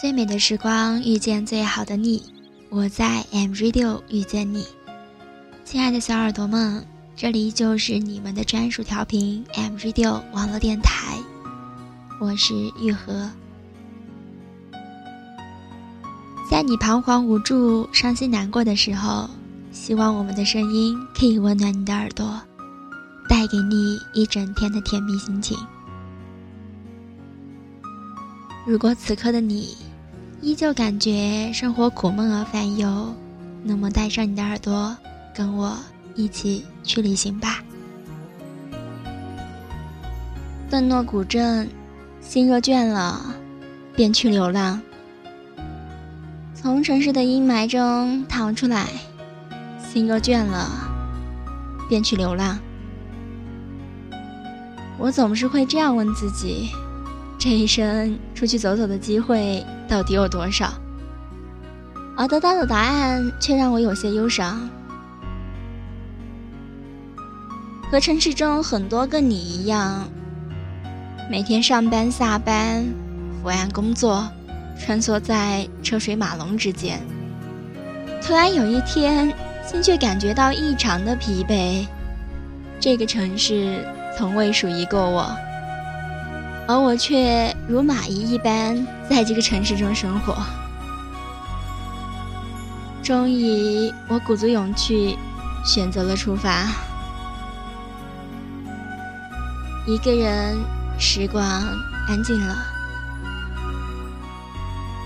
最美的时光遇见最好的你，我在 M Radio 遇见你，亲爱的小耳朵们，这里就是你们的专属调频 M Radio 网络电台，我是玉和。在你彷徨无助、伤心难过的时候，希望我们的声音可以温暖你的耳朵，带给你一整天的甜蜜心情。如果此刻的你依旧感觉生活苦闷而烦忧，那么带上你的耳朵，跟我一起去旅行吧。顿诺古镇，心若倦了，便去流浪。从城市的阴霾中逃出来，心若倦了，便去流浪。我总是会这样问自己。这一生出去走走的机会到底有多少？而得到的答案却让我有些忧伤。和城市中很多个你一样，每天上班下班，伏案工作，穿梭在车水马龙之间。突然有一天，心却感觉到异常的疲惫。这个城市从未属于过我。而我却如蚂蚁一般在这个城市中生活。终于，我鼓足勇气，选择了出发。一个人，时光安静了。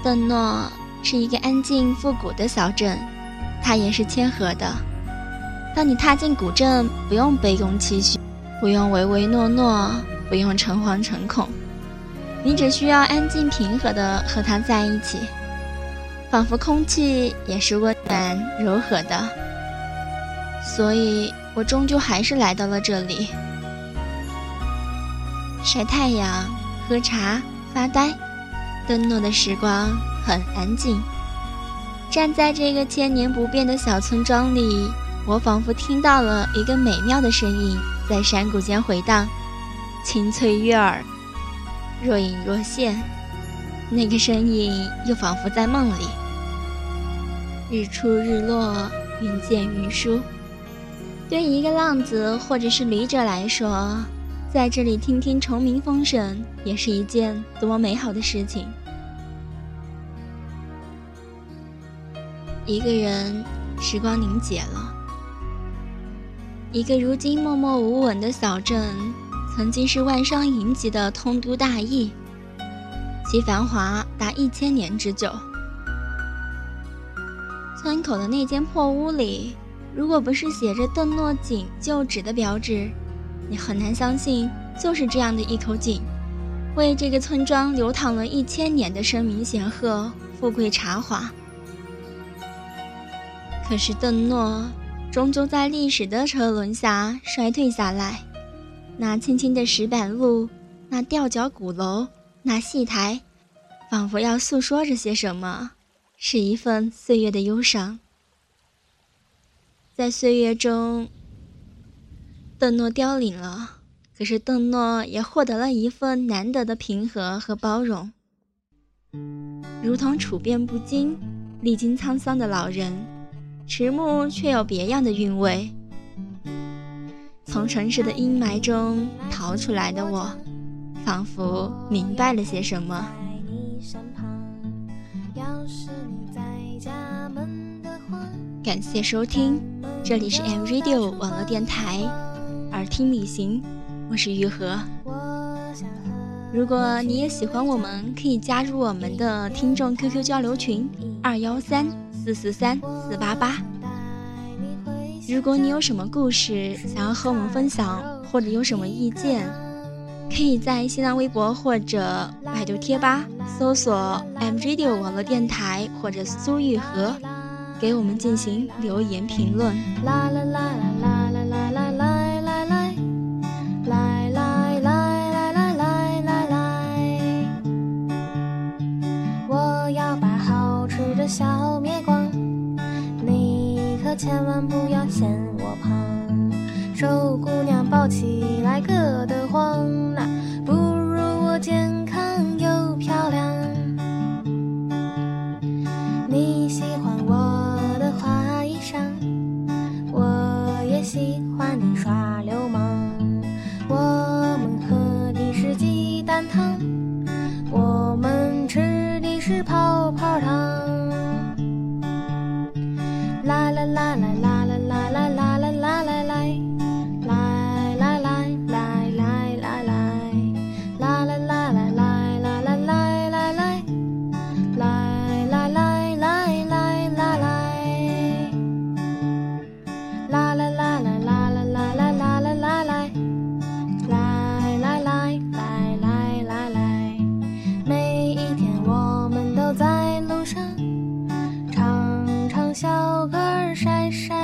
邓诺是一个安静复古的小镇，它也是谦和的。当你踏进古镇，不用卑躬屈膝，不用唯唯诺诺。不用诚惶诚恐，你只需要安静平和的和他在一起，仿佛空气也是温暖柔和的。所以我终究还是来到了这里，晒太阳、喝茶、发呆。登诺的时光很安静，站在这个千年不变的小村庄里，我仿佛听到了一个美妙的声音在山谷间回荡。清脆悦耳，若隐若现，那个身影又仿佛在梦里。日出日落，云见云舒。对一个浪子或者是旅者来说，在这里听听虫鸣风声，也是一件多么美好的事情。一个人，时光凝结了。一个如今默默无闻的小镇。曾经是万商云集的通都大邑，其繁华达一千年之久。村口的那间破屋里，如果不是写着“邓诺井旧址”的标志，你很难相信就是这样的一口井，为这个村庄流淌了一千年的声名显赫、富贵茶华。可是邓诺终究在历史的车轮下衰退下来。那青青的石板路，那吊脚鼓楼，那戏台，仿佛要诉说着些什么，是一份岁月的忧伤。在岁月中，邓诺凋零了，可是邓诺也获得了一份难得的平和和包容，如同处变不惊、历经沧桑的老人，迟暮却有别样的韵味。从城市的阴霾中逃出来的我，仿佛明白了些什么。感谢收听，这里是 M Radio 网络电台，耳听旅行，我是玉和。如果你也喜欢我们，可以加入我们的听众 QQ 交流群：二幺三四四三四八八。如果你有什么故事想要和我们分享，或者有什么意见，可以在新浪微博或者百度贴吧搜索 “M Radio 网络电台”或者苏玉和，给我们进行留言评论。啦啦啦啦千万不要嫌我胖，瘦姑娘抱起来硌得慌呐。小个儿晒晒